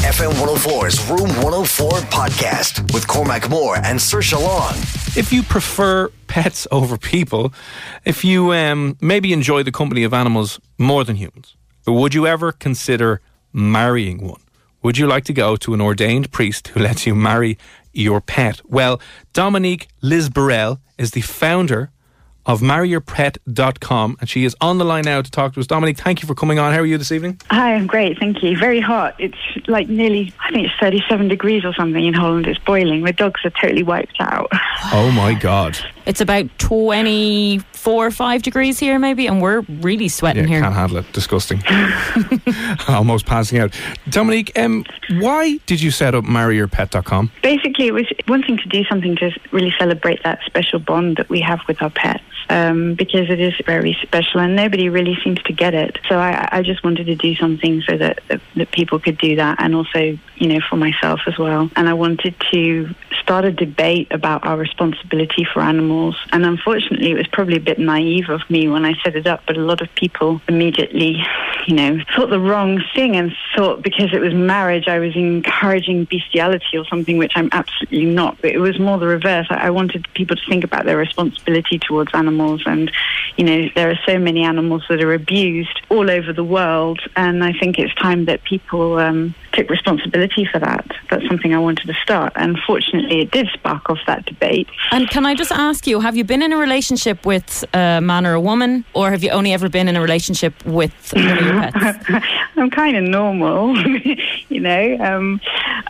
FM 104's Room 104 podcast with Cormac Moore and Saoirse Long. If you prefer pets over people, if you um, maybe enjoy the company of animals more than humans, would you ever consider marrying one? Would you like to go to an ordained priest who lets you marry your pet? Well, Dominique Lisbarel is the founder of marryyourpet.com and she is on the line now to talk to us. Dominic, thank you for coming on. How are you this evening? Hi, I'm great, thank you. Very hot. It's like nearly, I think it's 37 degrees or something in Holland. It's boiling. The dogs are totally wiped out. Oh my God. It's about 24 or 5 degrees here, maybe, and we're really sweating Yeah, here. can't handle it. Disgusting. Almost passing out. Dominique, um, why did you set up marryyourpet.com? Basically, it was wanting to do something to really celebrate that special bond that we have with our pets. Um, because it is very special and nobody really seems to get it. So I, I just wanted to do something so that, that, that people could do that and also, you know, for myself as well. And I wanted to start a debate about our responsibility for animals. And unfortunately, it was probably a bit naive of me when I set it up, but a lot of people immediately, you know, thought the wrong thing and thought because it was marriage, I was encouraging bestiality or something, which I'm absolutely not. But it was more the reverse. I, I wanted people to think about their responsibility towards animals. And, you know, there are so many animals that are abused all over the world. And I think it's time that people um, took responsibility for that. That's something I wanted to start. And fortunately, it did spark off that debate. And can I just ask you, have you been in a relationship with a man or a woman, or have you only ever been in a relationship with one of your pets? I'm kind of normal, you know. Um,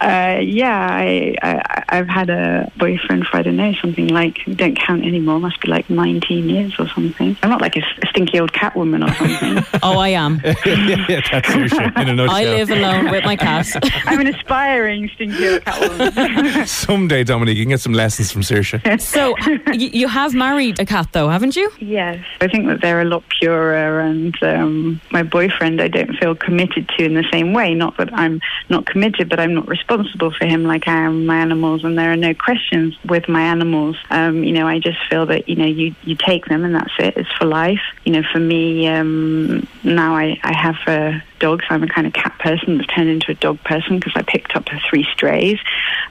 uh, yeah, I, I, I've had a boyfriend for I don't know something like don't count anymore. Must be like 19 years or something. I'm not like a stinky old cat woman or something. oh, I am. yeah, that's Saoirse in a nutshell. I live alone with my cat. I'm an aspiring stinky old cat woman. Someday, Dominique, you can get some lessons from Saoirse. so y- you have married a cat, though, haven't you? Yes, I think that they're a lot purer, and um, my boyfriend I don't feel committed to in the same way. Not that I'm not committed, but I'm not responsible for him like I am my animals, and there are no questions with my animals. Um, you know, I just feel that you know you you take them and that's it. It's for life. You know, for me um, now I I have dog, so I'm a kind of cat person that's turned into a dog person because I picked up three strays.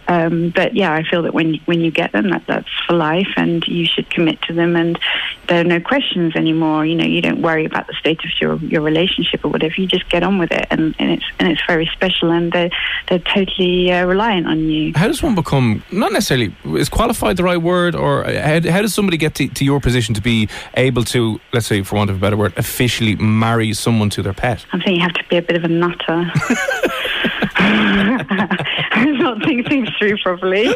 Um, but yeah, I feel that when when you get them, that that's for life, and you should commit to them, and there are no questions anymore. You know, you don't worry about the state of your your relationship or whatever. You just get on with it, and, and it's and it's very special, and they're they're totally uh, reliant on you. How does one become, not necessarily, is qualified the right word, or how, how does somebody get to, to your position to be able to, let's say, for want of a better word, officially marry someone to their pet? I think you have to be a bit of a nutter. not think things through properly.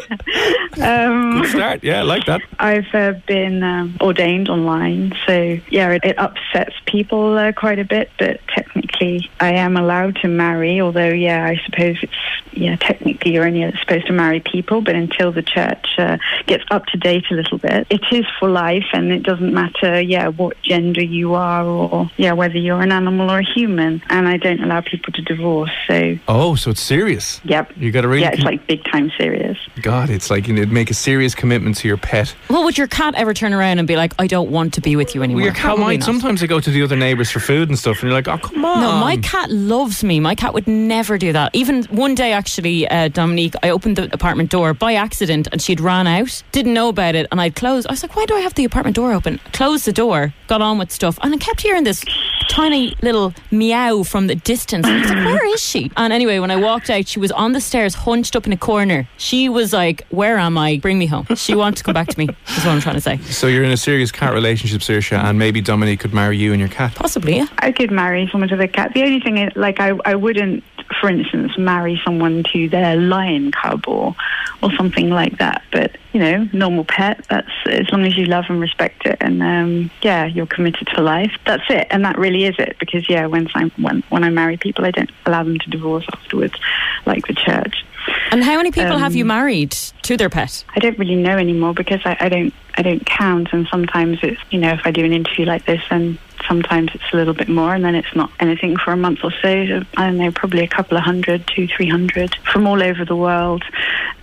Um, Good start, yeah, I like that. I've uh, been um, ordained online, so yeah, it, it upsets people uh, quite a bit. But technically, I am allowed to marry. Although, yeah, I suppose it's yeah, technically you're only supposed to marry people. But until the church uh, gets up to date a little bit, it is for life, and it doesn't matter, yeah, what gender you are, or yeah, whether you're an animal or a human. And I don't allow people to divorce. So, Oh, so it's serious. yep, You got to really. yeah, it's like big time serious. God, it's like you need make a serious commitment to your pet. Well, would your cat ever turn around and be like, I don't want to be with you anymore? Well, your cat Probably might. not. Sometimes they go to the other neighbours for food and stuff, and you're like, oh, come on. No, my cat loves me. My cat would never do that. Even one day, actually, actually, uh, Dominique, I opened the apartment door by accident and she'd ran out. Didn't know about it and I'd closed. I was like, why do I have the apartment door open? Closed the door, got on with stuff, and I kept hearing this tiny little meow from the distance. I was like, where is she? And anyway, when I walked out, she was on the stairs, hunched up in a corner. She was like, where am I? Bring me home. She wanted to come back to me, is what I'm trying to say. So you're in a serious cat relationship, Saoirse, and maybe Dominique could marry you and your cat. Possibly, yeah. I could marry someone to the cat. The only thing is, like, I, I wouldn't, for instance, marry someone to their lion cub or, or something like that. But, you know, normal pet, that's as long as you love and respect it and, um, yeah, you're committed for life. That's it. And that really is it. Because, yeah, when, I, when, when I marry people, I don't allow them to divorce afterwards, like the church. And how many people have you Um, married to their pet? I don't really know anymore because I, I don't I don't count and sometimes it's you know if I do an interview like this then sometimes it's a little bit more and then it's not anything for a month or so. I don't know probably a couple of hundred, two three hundred from all over the world,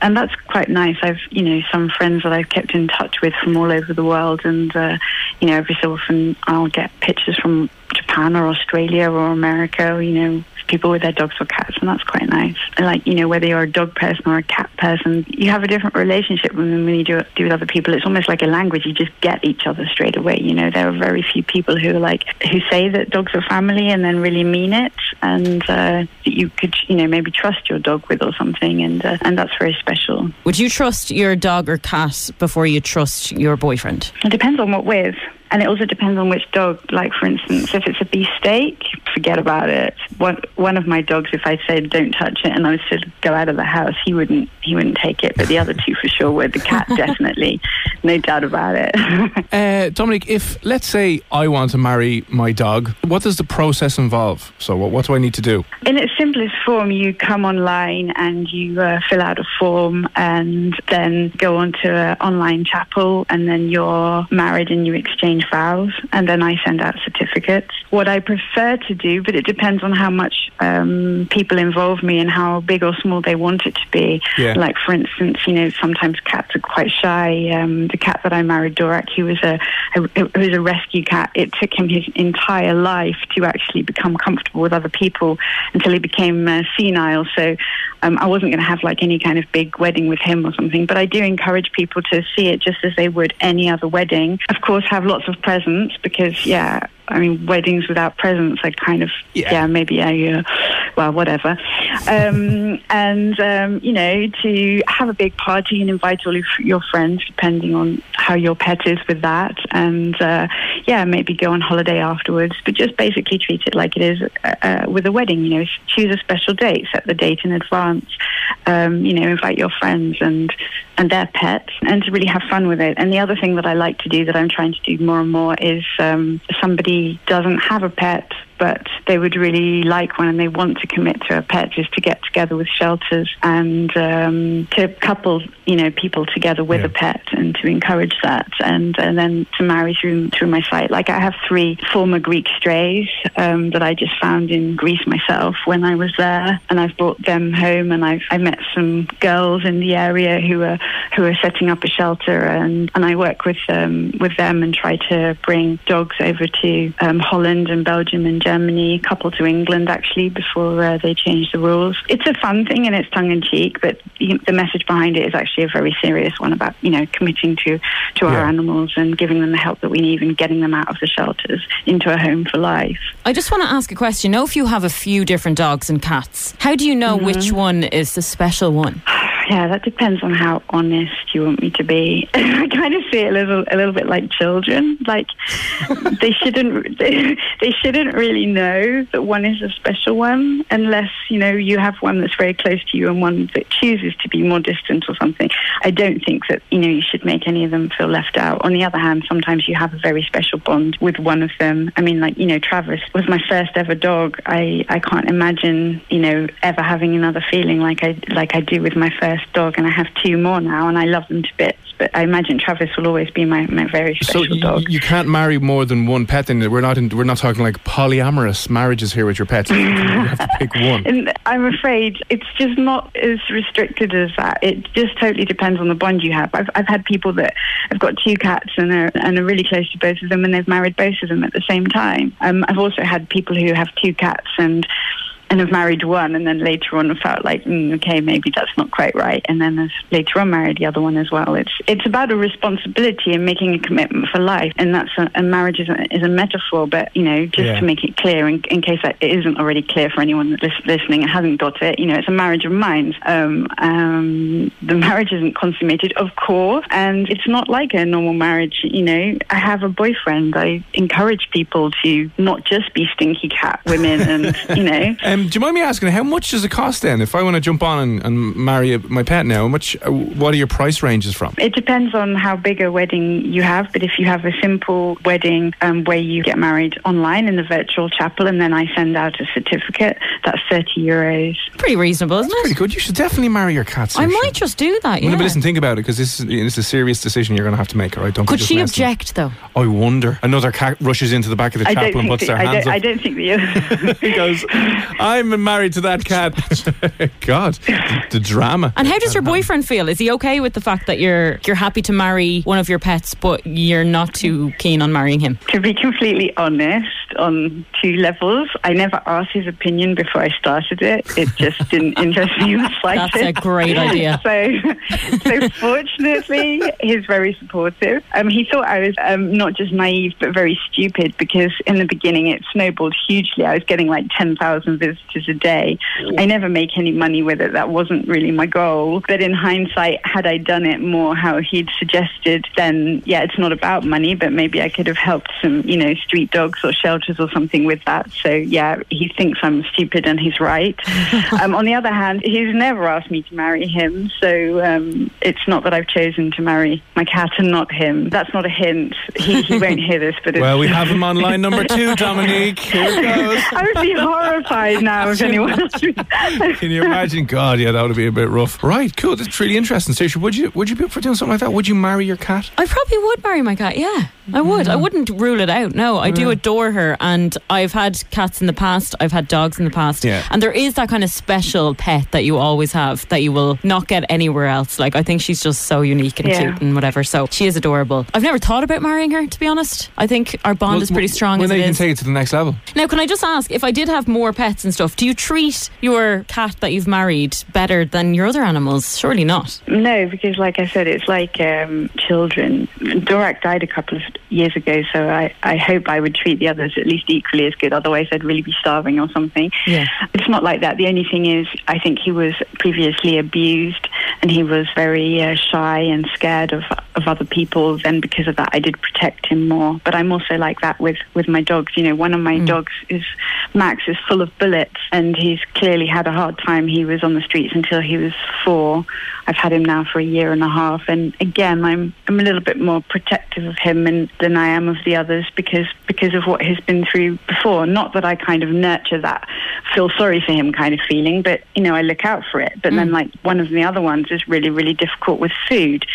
and that's quite nice. I've you know some friends that I've kept in touch with from all over the world and uh, you know every so often I'll get pictures from Japan or Australia or America. You know people with their dogs or cats, and that's quite nice. And like you know, whether you're a dog person or a cat person, you have a different relationship with them when you do do with other people. It's almost like a language; you just get each other straight away. You know, there are very few people who are like who say that dogs are family and then really mean it, and uh, you could you know maybe trust your dog with or something, and uh, and that's very special. Would you trust your dog or cat before you trust your boyfriend? It depends on what with. And it also depends on which dog. Like, for instance, if it's a beefsteak, forget about it. One, one of my dogs, if I said don't touch it and I was to go out of the house, he wouldn't he wouldn't take it. But the other two for sure would. The cat definitely, no doubt about it. Uh, Dominic, if let's say I want to marry my dog, what does the process involve? So what, what do I need to do? In its simplest form, you come online and you uh, fill out a form and then go onto an online chapel and then you're married and you exchange vows and then I send out certificates. What I prefer to do, but it depends on how much um, people involve me and how big or small they want it to be. Yeah. Like, for instance, you know, sometimes cats are quite shy. Um, the cat that I married, Dorak, he was a, a, it was a rescue cat. It took him his entire life to actually become comfortable with other people until he became uh, senile. So um, I wasn't going to have like any kind of big wedding with him or something. But I do encourage people to see it just as they would any other wedding. Of course, have lots of presents because, yeah. I mean, weddings without presents, I kind of, Yeah. yeah, maybe I, uh, well, whatever. Um, and, um, you know, to have a big party and invite all of your friends, depending on how your pet is with that. And, uh, yeah, maybe go on holiday afterwards, but just basically treat it like it is uh, uh, with a wedding. You know, choose a special date, set the date in advance, um, you know, invite your friends and, and their pets and to really have fun with it. And the other thing that I like to do that I'm trying to do more and more is um, somebody doesn't have a pet but they would really like one and they want to commit to a pet is to get together with shelters and um, to couple, you know, people together with Yeah. a pet and to encourage that and, and then to marry through through my site. Like I have three former Greek strays um, that I just found in Greece myself when I was there and I've brought them home and I've I met some girls in the area who are who are setting up a shelter and, and I work with um, with them and try to bring dogs over to um, Holland and Belgium and Germany, a couple to England actually before uh, they changed the rules. It's a fun thing and it's tongue in cheek, but you- the message behind it is actually a very serious one about you know committing to to Yeah. our animals and giving them the help that we need and getting them out of the shelters into a home for life. I just want to ask a question. Know if you have a few different dogs and cats, how do you know Mm-hmm. which one is the special one? Yeah, that depends on how honest you want me to be. I kind of see it a little, a little bit like children. Like they shouldn't, they, they shouldn't really know that one is a special one unless you know you have one that's very close to you and one that chooses to be more distant or something. I don't think that you know you should make any of them feel left out. On the other hand, sometimes you have a very special bond with one of them. I mean, like you know, Travis was my first ever dog. I I can't imagine you know ever having another feeling like I like I do with my first dog, and I have two more now, and I love them to bits. But I imagine Travis will always be my, my very So special you, dog. you can't marry more than one pet. Then we're not in, we're not talking like polyamorous marriages here with your pets. you have to pick one. And I'm afraid it's just not as restricted as that. It just totally depends on the bond you have. I've, I've had people that have got two cats and are, and are really close to both of them, and they've married both of them at the same time. Um, I've also had people who have two cats and and have married one, and then later on I felt like, mm, okay, maybe that's not quite right, and then later on married the other one as well. It's it's about a responsibility and making a commitment for life, and that's a, a marriage is a, is a metaphor. But you know, just Yeah. to make it clear, in, in case that it isn't already clear for anyone that's listening and hasn't got it, you know, it's a marriage of minds. Um, um, the marriage isn't consummated, of course, and it's not like a normal marriage. You know, I have a boyfriend. I encourage people to not just be stinky cat women, and you know. Um, do you mind me asking, how much does it cost then? If I want to jump on and, and marry a, my pet now, how much? Uh, what are your price ranges from? It depends on how big a wedding you have, but if you have a simple wedding um, where you get married online in the virtual chapel and then I send out a certificate, that's 30 euros. Pretty reasonable, isn't Pretty it? Pretty good. You should definitely marry your cat. I might just do that. No, Yeah. but listen, think about it because this is a serious decision you're going to have to make. All right, don't Could she messing. object though? I wonder. Another cat rushes into the back of the I chapel and puts the, their I, hands don't, I don't think the he goes, "I'm married to that cat." God, the, the drama. And how does your boyfriend feel? Is he okay with the fact that you're you're happy to marry one of your pets, but you're not too keen on marrying him? To be completely honest, on two levels, I never asked his opinion before I started it. It just didn't interest me the slightest. That's a great idea. So, so fortunately, he's very supportive. Um, he thought I was um, not just naive but very stupid because in the beginning it snowballed hugely. I was getting like ten thousand visitors a day. I never make any money with it. That wasn't really my goal. But in hindsight, had I done it more how he'd suggested, then yeah, it's not about money, but maybe I could have helped some, you know, street dogs or shelters or something with that. So yeah, he thinks I'm stupid and he's right. um, on the other hand, he's never asked me to marry him, so um, it's not that I've chosen to marry my cat and not him. That's not a hint. He, he won't hear this, but it's Well, we have him on line number two, Dominique. Here it goes. I would be horrified now if anyone asked me. Can you imagine? God, yeah, that would be a bit rough. Right, cool. That's really interesting. Saoirse, would you would you be up for doing something like that? Would you marry your cat? I probably would marry my cat. Yeah, I would. I wouldn't rule it out. No, I do adore her, and I've had cats in the past. I've had dogs in the past. Yeah. And there is that kind of special pet that you always have that you will not get anywhere else. Like I think she's just so unique and Yeah. cute and whatever. So she is adorable. I've never thought about marrying her, to be honest. I think our bond Well, is pretty strong When as they it can is. take it to the next level. Now, can I just ask if I did have more pets and stuff? Do you treat your cat that you've married better than your other animals? Surely not. No, because like I said, it's like um, children. Dorak died a couple of years ago, so I, I hope I would treat the others at least equally good. Otherwise, I'd really be starving or something. Yeah. It's not like that. The only thing is, I think he was previously abused and he was very uh, shy and scared of, of other people. Then, because of that, I did protect him more. But I'm also like that with, with my dogs. You know, one of my dogs is Max is full of bullets and he's clearly had a hard time. He was on the streets until he was four. I've had him now for a year and a half, and again, I'm I'm a little bit more protective of him and, than I am of the others because because of what he's been through before. Not that I kind of nurture that feel sorry for him kind of feeling, but you know I look out for it. But then like one of the other ones is really really difficult with food,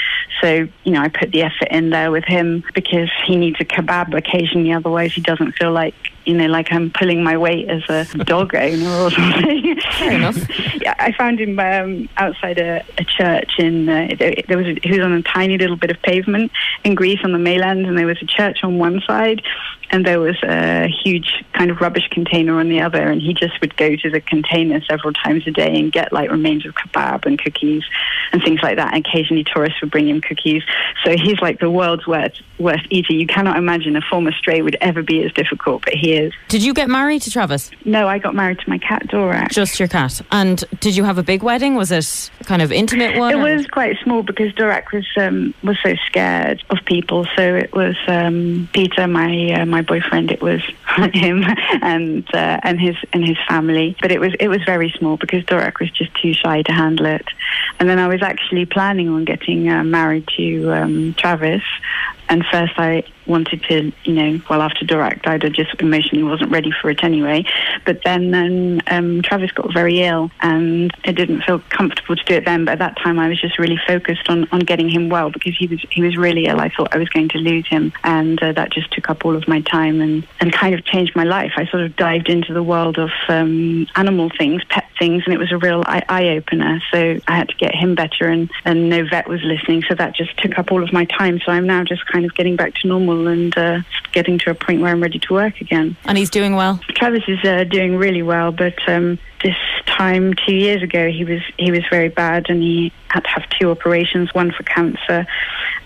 so you know I put the effort in there with him because he needs a kebab occasionally. Otherwise, he doesn't feel like you know like I'm pulling my weight as a dog owner or something. Fair enough. yeah, I found him um, outside a, a church in. Uh, there, there was a, he was on a tiny little bit of pavement in Greece on the mainland, and there was a church on one side, and there was a huge kind of rubbish container on the other. And he just would go to the container several times a day and get like remains of kebab and cookies and things like that. And occasionally, tourists would bring him cookies. So he's like the world's worst worst eater. You cannot imagine a former stray would ever be as difficult, but he is. Did you get married to Travis? No, I got married to my cat Dora. Just your cat. And did you have a big wedding? Was it kind of intimate one? It or- was quite small because Dorak was um, was so scared of people. So it was um, Peter, my uh, my boyfriend. It was him and uh, and his and his family. But it was it was very small because Dorak was just too shy to handle it. And then I was actually planning on getting uh, married to um, Travis. And first, I wanted to, you know, well, after died, I just emotionally wasn't ready for it anyway. But then um, um, Travis got very ill, and it didn't feel comfortable to do it then. But at that time, I was just really focused on, on getting him well because he was he was really ill. I thought I was going to lose him, and uh, that just took up all of my time and and kind of changed my life. I sort of dived into the world of um, animal things, pet things, and it was a real eye opener. So I had to get him better, and and no vet was listening, so that just took up all of my time. So I'm now just kind of getting back to normal and uh, getting to a point where I'm ready to work again. And he's doing well. Travis is uh, doing really well, but um, this time two years ago he was he was very bad and he had to have two operations, one for cancer,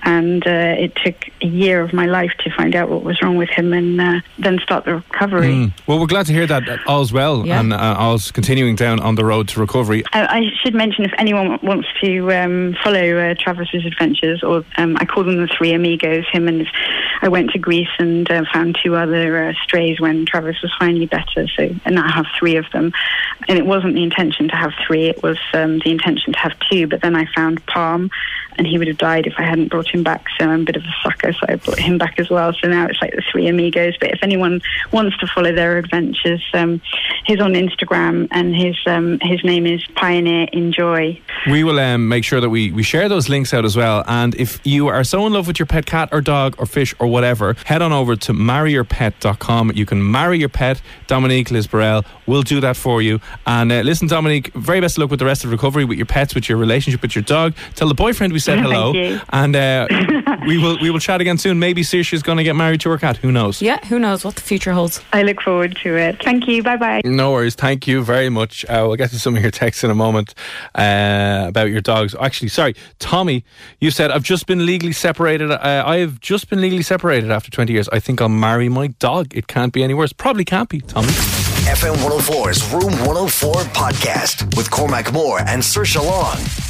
and uh, it took a year of my life to find out what was wrong with him and uh, then start the recovery. Mm. Well, we're glad to hear that that all's well Yeah. and uh, all's continuing down on the road to recovery. I, I should mention if anyone wants to um, follow uh, Travis's adventures, or um, I call them the Three Amigos. Him and his, I went to Greece and uh, found two other uh, strays when Travis was finally better. So and I have three of them. And it wasn't the intention to have three; it was um, the intention to have two. But then I found Palm, and he would have died if I hadn't brought him back. So I'm a bit of a sucker, so I brought him back as well. So now it's like the Three Amigos. But if anyone wants to follow their adventures, um, he's on Instagram, and his um, his name is Pioneer Enjoy. We will um, make sure that we, we share those links out as well. And if you are so in love with your pet cat or dog or fish or whatever, head on over to marryyourpet.com. You can marry your pet. Dominique Lisbarel will do that for you. And uh, listen, Dominique, very best of luck with the rest of recovery with your pets, with your relationship with your dog. Tell the boyfriend we said Thank hello. you. And uh, we will we will chat again soon. Maybe Saoirse's going to get married to her cat. Who knows? Yeah, who knows what the future holds. I look forward to it. Thank you. Bye bye. No worries. Thank you very much. Uh, we'll get to some of your texts in a moment uh, about your dogs. Actually, sorry, Tommy, you said I've just been legally separated. Uh, I have just been legally separated after 20 years. I think I'll marry my dog. It can't be any worse. Probably can't be, Tommy. FM 104's Room 104 podcast with Cormac Moore and Saoirse Long.